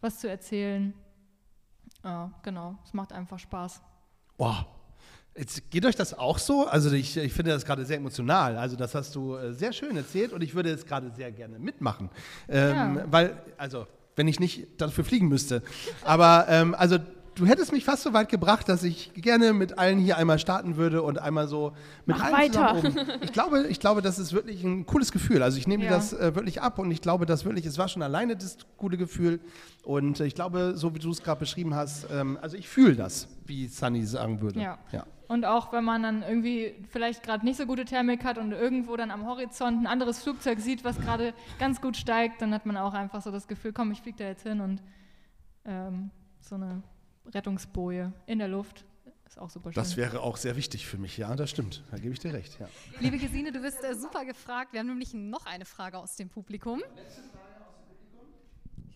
was zu erzählen. Ja, genau, es macht einfach Spaß. Boah. Jetzt geht euch das auch so? Also ich, ich finde das gerade sehr emotional. Also das hast du äh, sehr schön erzählt und ich würde es gerade sehr gerne mitmachen. Ähm, Ja. Weil, also, wenn ich nicht dafür fliegen müsste. Aber ähm, also du hättest mich fast so weit gebracht, dass ich gerne mit allen hier einmal starten würde und einmal so mit Mach allen weiter. zusammen oben. [LAUGHS] Ich glaube, ich glaube, das ist wirklich ein cooles Gefühl. Also ich nehme Ja. das äh, wirklich ab und ich glaube, das wirklich, es war schon alleine das gute Gefühl. Und äh, ich glaube, so wie du es gerade beschrieben hast, ähm, also ich fühle das, wie Sunny sagen würde. Ja. ja. Und auch wenn man dann irgendwie vielleicht gerade nicht so gute Thermik hat und irgendwo dann am Horizont ein anderes Flugzeug sieht, was gerade ganz gut steigt, dann hat man auch einfach so das Gefühl, komm, ich fliege da jetzt hin und ähm, so eine Rettungsboje in der Luft ist auch super schön. Das wäre auch sehr wichtig für mich, ja, das stimmt. Da gebe ich dir recht, ja. Liebe Gesine, du bist äh, super gefragt. Wir haben nämlich noch eine Frage aus dem Publikum.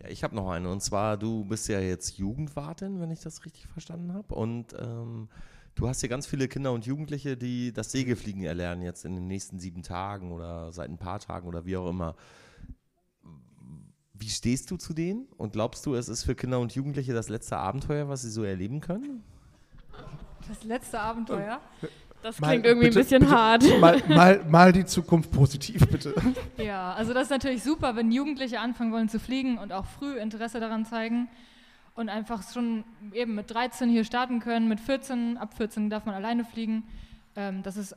Ja, ich habe noch eine. Und zwar, du bist ja jetzt Jugendwartin, wenn ich das richtig verstanden habe. Und ähm, du hast hier ganz viele Kinder und Jugendliche, die das Segelfliegen erlernen jetzt in den nächsten sieben Tagen oder seit ein paar Tagen oder wie auch immer. Wie stehst du zu denen? Und glaubst du, es ist für Kinder und Jugendliche das letzte Abenteuer, was sie so erleben können? Das letzte Abenteuer. Das Mal- klingt irgendwie bitte- ein bisschen bitte hart. Mal, mal, mal die Zukunft positiv, bitte. [LAUGHS] Ja, also das ist natürlich super, wenn Jugendliche anfangen wollen zu fliegen und auch früh Interesse daran zeigen und einfach schon eben mit 13 hier starten können, mit 14, ab 14 darf man alleine fliegen. Ähm, das ist,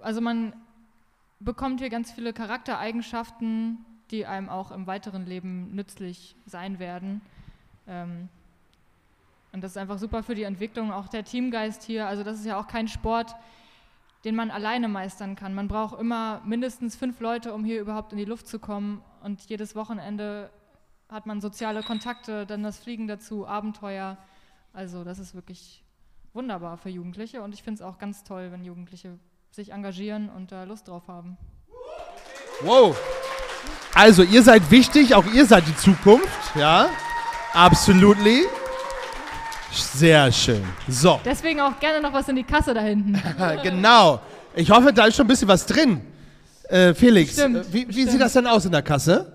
also man bekommt hier ganz viele Charaktereigenschaften, die einem auch im weiteren Leben nützlich sein werden. Ähm, und das ist einfach super für die Entwicklung, auch der Teamgeist hier. Also das ist ja auch kein Sport, den man alleine meistern kann. Man braucht immer mindestens fünf Leute, um hier überhaupt in die Luft zu kommen. Und jedes Wochenende hat man soziale Kontakte, dann das Fliegen dazu, Abenteuer. Also das ist wirklich wunderbar für Jugendliche. Und ich finde es auch ganz toll, wenn Jugendliche sich engagieren und da Lust drauf haben. Wow. Also, ihr seid wichtig, auch ihr seid die Zukunft, ja. Absolutely. Sehr schön. So, Deswegen auch gerne noch was in die Kasse da hinten. [LAUGHS] genau. Ich hoffe, da ist schon ein bisschen was drin. Äh, Felix, Stimmt, äh, wie, wie stimmt. sieht das denn aus in der Kasse?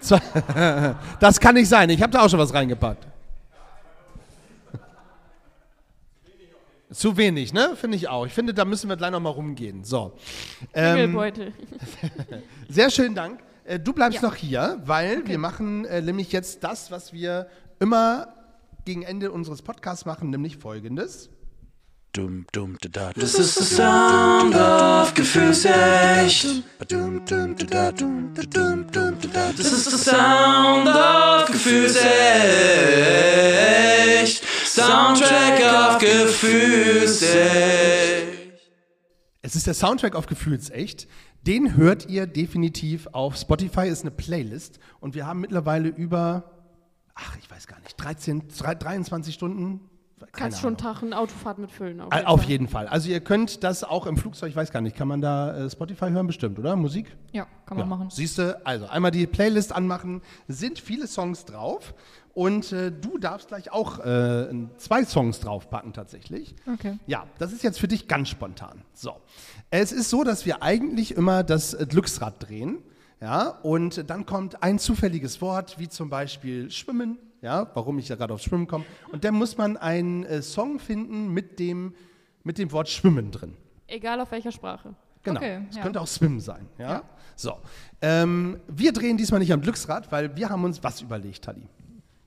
[LAUGHS] Das kann nicht sein. Ich habe da auch schon was reingepackt. Zu wenig, ne? Finde ich auch. Ich finde, da müssen wir gleich noch mal rumgehen. So. Ähm, [LAUGHS] sehr schönen Dank. Äh, du bleibst Ja. noch hier, weil wir machen äh, nämlich jetzt das, was wir immer gegen Ende unseres Podcasts machen, nämlich folgendes. Dum, dum, da, da. Das ist der Sound of Gefühlsecht. Das ist der Sound of Gefühlsecht. Soundtrack of Gefühlsecht. Es ist der Soundtrack auf Gefühlsecht. Den hört ihr definitiv auf Spotify, ist eine Playlist. Und wir haben mittlerweile über, ach, ich weiß gar nicht, 13, 23 Stunden. Kannst schon Ahnung. Tag eine Autofahrt mitfüllen. Äh, Auf jeden Fall. Also ihr könnt das auch im Flugzeug, ich weiß gar nicht, kann man da äh, Spotify hören bestimmt, oder? Musik? Ja, kann man machen. Siehst du, also einmal die Playlist anmachen, sind viele Songs drauf und äh, du darfst gleich auch äh, zwei Songs draufpacken tatsächlich. Okay. Ja, das ist jetzt für dich ganz spontan. So. Es ist so, dass wir eigentlich immer das äh, Glücksrad drehen. Ja, und dann kommt ein zufälliges Wort, wie zum Beispiel Schwimmen, ja, warum ich ja gerade auf Schwimmen komme. Und dann muss man einen äh, Song finden mit dem, mit dem Wort Schwimmen drin. Egal auf welcher Sprache. Genau. Okay, es ja. könnte auch Swim sein. Ja? Ja. So. Ähm, wir drehen diesmal nicht am Glücksrad, weil wir haben uns was überlegt, Tali.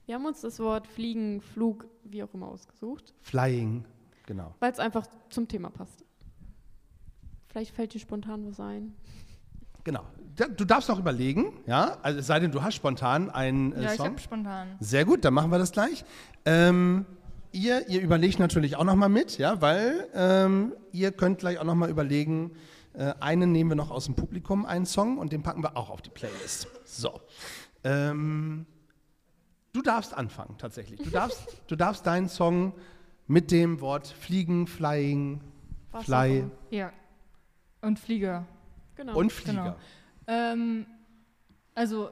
Wir haben uns das Wort Fliegen, Flug, wie auch immer ausgesucht, Flying, genau. weil es einfach zum Thema passt. Vielleicht fällt dir spontan was ein. Genau. Du darfst noch überlegen, ja, also es sei denn, du hast spontan einen äh, Ja, ich Song. habe spontan. Sehr gut, dann machen wir das gleich. Ähm, ihr, ihr überlegt natürlich auch noch mal mit, ja, weil ähm, ihr könnt gleich auch noch mal überlegen, äh, einen nehmen wir noch aus dem Publikum, einen Song, und den packen wir auch auf die Playlist. So. Ähm, du darfst anfangen, tatsächlich. Du darfst, [LAUGHS] du darfst deinen Song mit dem Wort Fliegen, Flying, Fly. Ja. Und Flieger. Genau. Und Flieger. Ähm, also,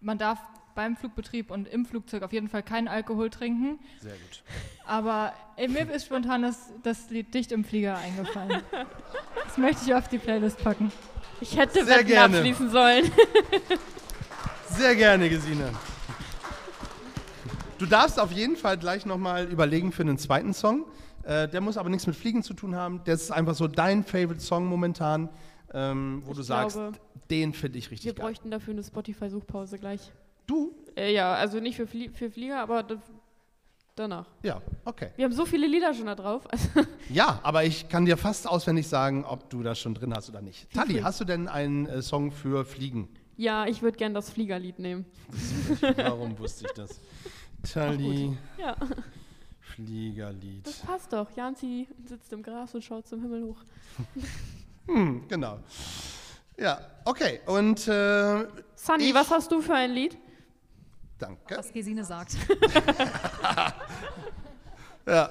man darf beim Flugbetrieb und im Flugzeug auf jeden Fall keinen Alkohol trinken. Sehr gut. Aber äh, mir ist spontan das, das Lied Dicht im Flieger eingefallen. das möchte ich auf die Playlist packen. Ich hätte Sehr Wetten gerne. abschließen sollen. [LAUGHS] Sehr gerne, Gesine. Du darfst auf jeden Fall gleich nochmal überlegen für einen zweiten Song. Äh, der muss aber nichts mit Fliegen zu tun haben. Das ist einfach so dein Favorite Song momentan, ähm, wo Ich du sagst, glaube, den finde ich Wir richtig geil. bräuchten dafür eine Spotify-Suchpause gleich. Du? Äh, ja, also nicht für, Flie für Flieger, aber da- danach. Ja, okay. Wir haben so viele Lieder schon da drauf. [LAUGHS] Ja, aber ich kann dir fast auswendig sagen, ob du das schon drin hast oder nicht. Tali, hast du denn einen äh, Song für Fliegen? ja, ich würde gern das Fliegerlied nehmen. [LAUGHS] Warum wusste ich das? Tali, Ja, Fliegerlied. das passt doch. Janzi sitzt im Gras und schaut zum Himmel hoch. [LAUGHS] Hm, genau. Ja, okay. Und äh, Sunny, ich- was hast du für ein Lied? Danke. Was Gesine sagt. [LAUGHS] Ja, äh,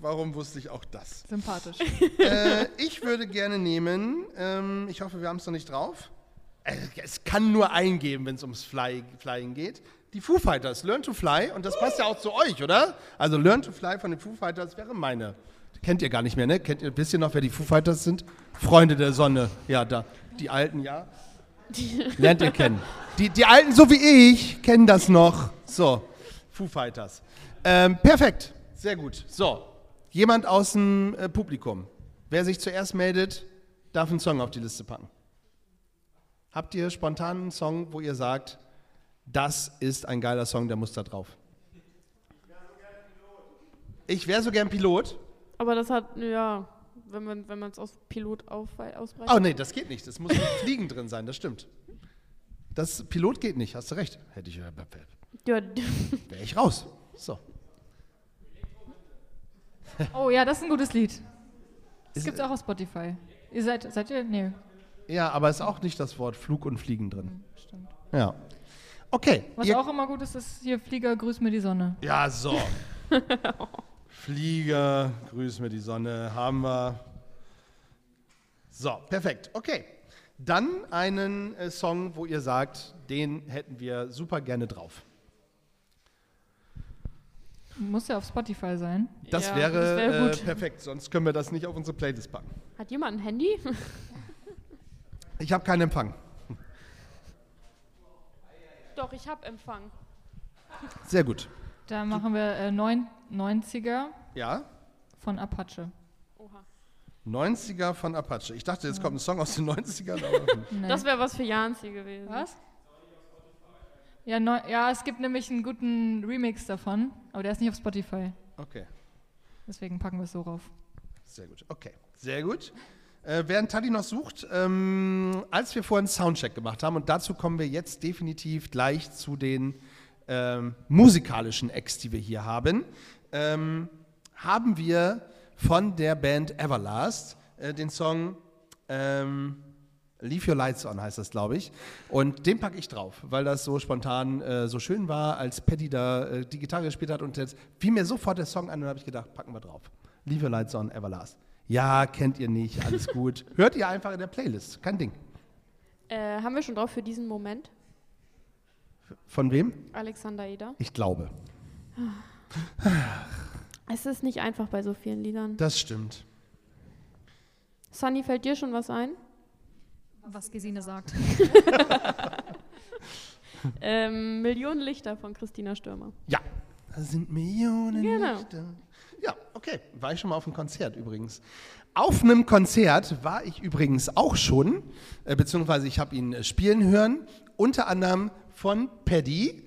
warum wusste ich auch das? Sympathisch. äh, ich würde gerne nehmen, ähm, ich hoffe, wir haben es noch nicht drauf. Äh, es kann nur eingeben, wenn es ums Fly, Flying geht. Die Foo Fighters, Learn to Fly, und das passt ja auch zu euch, oder? Also Learn to Fly von den Foo Fighters wäre meine. Kennt ihr gar nicht mehr, ne? Kennt ihr, wisst ihr noch, wer die Foo Fighters sind? Freunde der Sonne. Ja, da. Die Alten, ja. Lernt ihr kennen. Die, die Alten, so wie ich, kennen das noch. So, Foo Fighters. Ähm, perfekt, sehr gut. So, jemand aus dem äh, Publikum. Wer sich zuerst meldet, darf einen Song auf die Liste packen. Habt ihr spontan einen Song, wo ihr sagt, das ist ein geiler Song, der muss da drauf? Ich wäre so gern Pilot. Aber das hat, ja, wenn man wenn es aus Pilot auf, ausbreitet. Oh nee, das geht nicht. Das muss mit [LAUGHS] Fliegen drin sein, das stimmt. Das Pilot geht nicht, hast du recht. Hätte ich, äh, Ja, wäre ich raus. So. [LAUGHS] Oh ja, das ist ein gutes Lied. Das Ist- gibt's auch auf Spotify. Ihr seid, seid ihr? Nee. Ja, aber ist auch nicht das Wort Flug und Fliegen drin. Stimmt. Ja. Okay. Was ihr- auch immer gut ist, ist hier Flieger, grüß mir die Sonne. Ja, so. [LAUGHS] Flieger, grüß mir die Sonne, haben wir. So, perfekt. Okay. Dann einen äh, Song, wo ihr sagt, den hätten wir super gerne drauf. Muss ja auf Spotify sein. Das Ja, wäre das wär äh, gut. perfekt, sonst können wir das nicht auf unsere Playlist packen. Hat jemand ein Handy? [LAUGHS] Ich habe keinen Empfang. Doch, ich habe Empfang. Sehr gut. Da machen wir äh, neun, 90er Ja? von Apache. 90er von Apache. Ich dachte, jetzt kommt ein Song aus den 90ern. Aber [LAUGHS] Nee. Das wäre was für Janzi gewesen. Was? Ja, neu, ja, es gibt nämlich einen guten Remix davon, aber der ist nicht auf Spotify. okay, Deswegen packen wir es so rauf. sehr gut. Okay, sehr gut. Äh, während Taddy noch sucht, ähm, als wir vorhin Soundcheck gemacht haben, und dazu kommen wir jetzt definitiv gleich zu den ähm, musikalischen Acts, die wir hier haben, ähm, haben wir von der Band Everlast äh, den Song ähm, Leave Your Lights On heißt das, glaube ich. Und den packe ich drauf, weil das so spontan äh, so schön war, als Paddy da äh, die Gitarre gespielt hat und jetzt fiel mir sofort der Song an und habe ich gedacht, packen wir drauf. Leave Your Lights On, Everlast. Ja, kennt ihr nicht, alles gut. [LAUGHS] Hört ihr einfach in der Playlist, kein Ding. Äh, haben wir schon drauf für diesen Moment? Von wem? Alexander Eder. Ich glaube. Es ist nicht einfach bei so vielen Liedern. Das stimmt. Sunny, fällt dir schon was ein? Was Gesine sagt. [LAUGHS] ähm, Millionen Lichter von Christina Stürmer. Ja. Das sind Millionen Genau. Lichter. Ja, okay. War ich schon mal auf einem Konzert übrigens. Auf einem Konzert war ich übrigens auch schon, äh, beziehungsweise ich habe ihn äh, spielen hören, unter anderem von Paddy.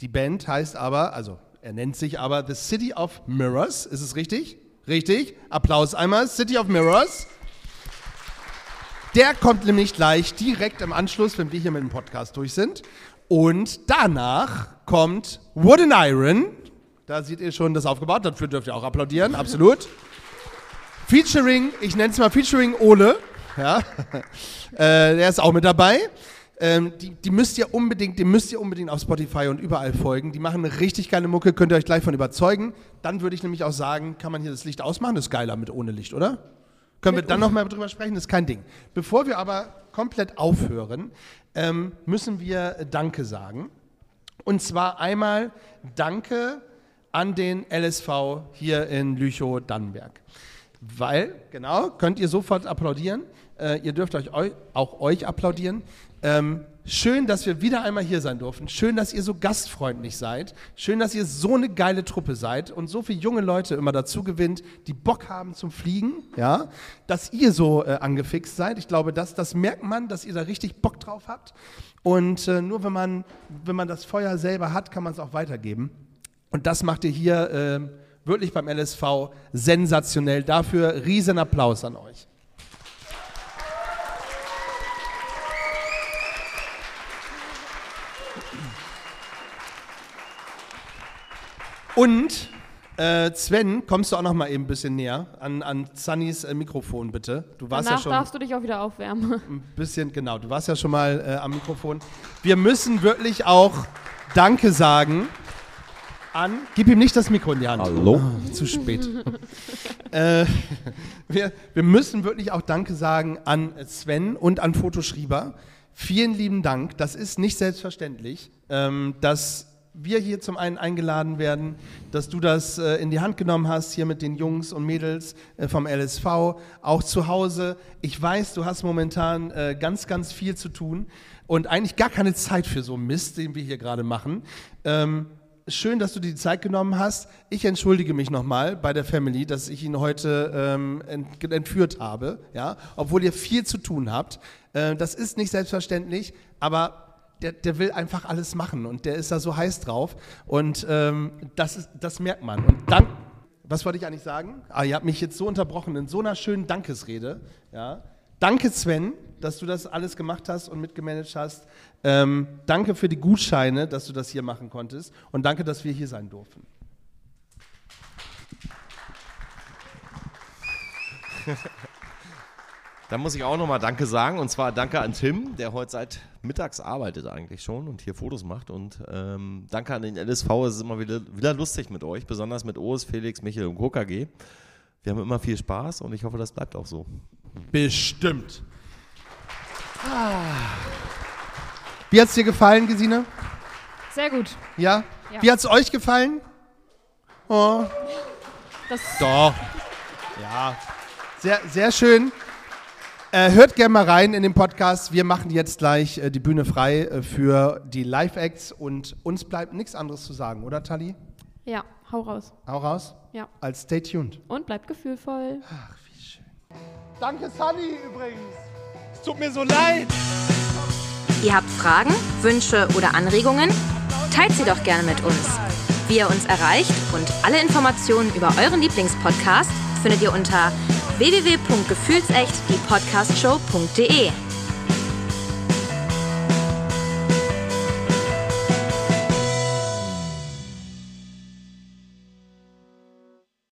Die Band heißt aber, also er nennt sich aber The City of Mirrors. Ist es richtig? Richtig. Applaus einmal. City of Mirrors. Der kommt nämlich gleich direkt im Anschluss, wenn wir hier mit dem Podcast durch sind. Und danach kommt Wooden Iron. Da seht ihr schon das aufgebaut. Dafür dürft ihr auch applaudieren, absolut. Featuring, ich nenne es mal Featuring Ole. Ja. [LAUGHS] äh, der ist auch mit dabei. Ähm, die, die müsst ihr unbedingt, dem müsst ihr unbedingt auf Spotify und überall folgen. Die machen eine richtig geile Mucke, könnt ihr euch gleich von überzeugen. Dann würde ich nämlich auch sagen, kann man hier das Licht ausmachen? Das ist geiler mit ohne Licht, oder? Können wir dann nochmal drüber sprechen? Das ist kein Ding. Bevor wir aber komplett aufhören, ähm, müssen wir Danke sagen. Und zwar einmal Danke an den LSV hier in Lüchow-Dannenberg. Weil, genau, könnt ihr sofort applaudieren. Äh, ihr dürft euch eu auch euch applaudieren. Ähm, schön, dass wir wieder einmal hier sein durften. Schön, dass ihr so gastfreundlich seid. Schön, dass ihr so eine geile Truppe seid und so viele junge Leute immer dazu gewinnt, die Bock haben zum Fliegen. Ja, dass ihr so äh, angefixt seid. Ich glaube, das, das merkt man, dass ihr da richtig Bock drauf habt. Und äh, nur wenn man, wenn man das Feuer selber hat, kann man es auch weitergeben. Und das macht ihr hier äh, wirklich beim LSV sensationell. Dafür riesen Applaus an euch. Und äh, Sven, kommst du auch noch mal eben ein bisschen näher an, an Sunnys äh, Mikrofon, bitte. Du warst Danach ja schon darfst du dich auch wieder aufwärmen. [LAUGHS] ein bisschen, genau, du warst ja schon mal äh, am Mikrofon. Wir müssen wirklich auch Danke sagen an. Gib ihm nicht das Mikro in die Hand. Hallo? Ah, zu spät. [LAUGHS] äh, wir, wir müssen wirklich auch Danke sagen an Sven und an Fotoschrieber. Vielen lieben Dank. Das ist nicht selbstverständlich, ähm, dass wir hier zum einen eingeladen werden, dass du das äh, in die Hand genommen hast, hier mit den Jungs und Mädels äh, vom LSV, auch zu Hause. Ich weiß, du hast momentan äh, ganz, ganz viel zu tun und eigentlich gar keine Zeit für so Mist, den wir hier gerade machen. Ähm, schön, dass du dir die Zeit genommen hast. Ich entschuldige mich nochmal bei der Family, dass ich ihn heute ähm, ent entführt habe, ja, obwohl ihr viel zu tun habt. Äh, das ist nicht selbstverständlich, aber der, der will einfach alles machen und der ist da so heiß drauf und ähm, das, ist, das merkt man. Und dann, was wollte ich eigentlich sagen? Ah, ihr habt mich jetzt so unterbrochen in so einer schönen Dankesrede. Ja. Danke, Sven, dass du das alles gemacht hast und mitgemanagt hast. Ähm, danke für die Gutscheine, dass du das hier machen konntest. Und danke, dass wir hier sein durften. [LAUGHS] Da muss ich auch nochmal Danke sagen. Und zwar Danke an Tim, der heute seit mittags arbeitet eigentlich schon und hier Fotos macht. Und ähm, Danke an den LSV. Es ist immer wieder, wieder lustig mit euch, besonders mit Oes, Felix, Michael und KKG. Wir haben immer viel Spaß und ich hoffe, das bleibt auch so. Bestimmt. Wie hat es dir gefallen, Gesine? Sehr gut. Ja? Ja. Wie hat es euch gefallen? Oh. Das Doch. Ja. Sehr, sehr schön. Äh, hört gerne mal rein in den Podcast. Wir machen jetzt gleich äh, die Bühne frei äh, für die Live-Acts und uns bleibt nichts anderes zu sagen, oder Tali? Ja, hau raus. Hau raus. Ja. Als stay tuned. Und bleibt gefühlvoll. Danke, Sunny übrigens. Es tut mir so leid. Ihr habt Fragen, Wünsche oder Anregungen? Teilt sie doch gerne mit uns. Wie ihr uns erreicht und alle Informationen über euren Lieblingspodcast findet ihr unter www.gefühlsecht die Podcastshow.de.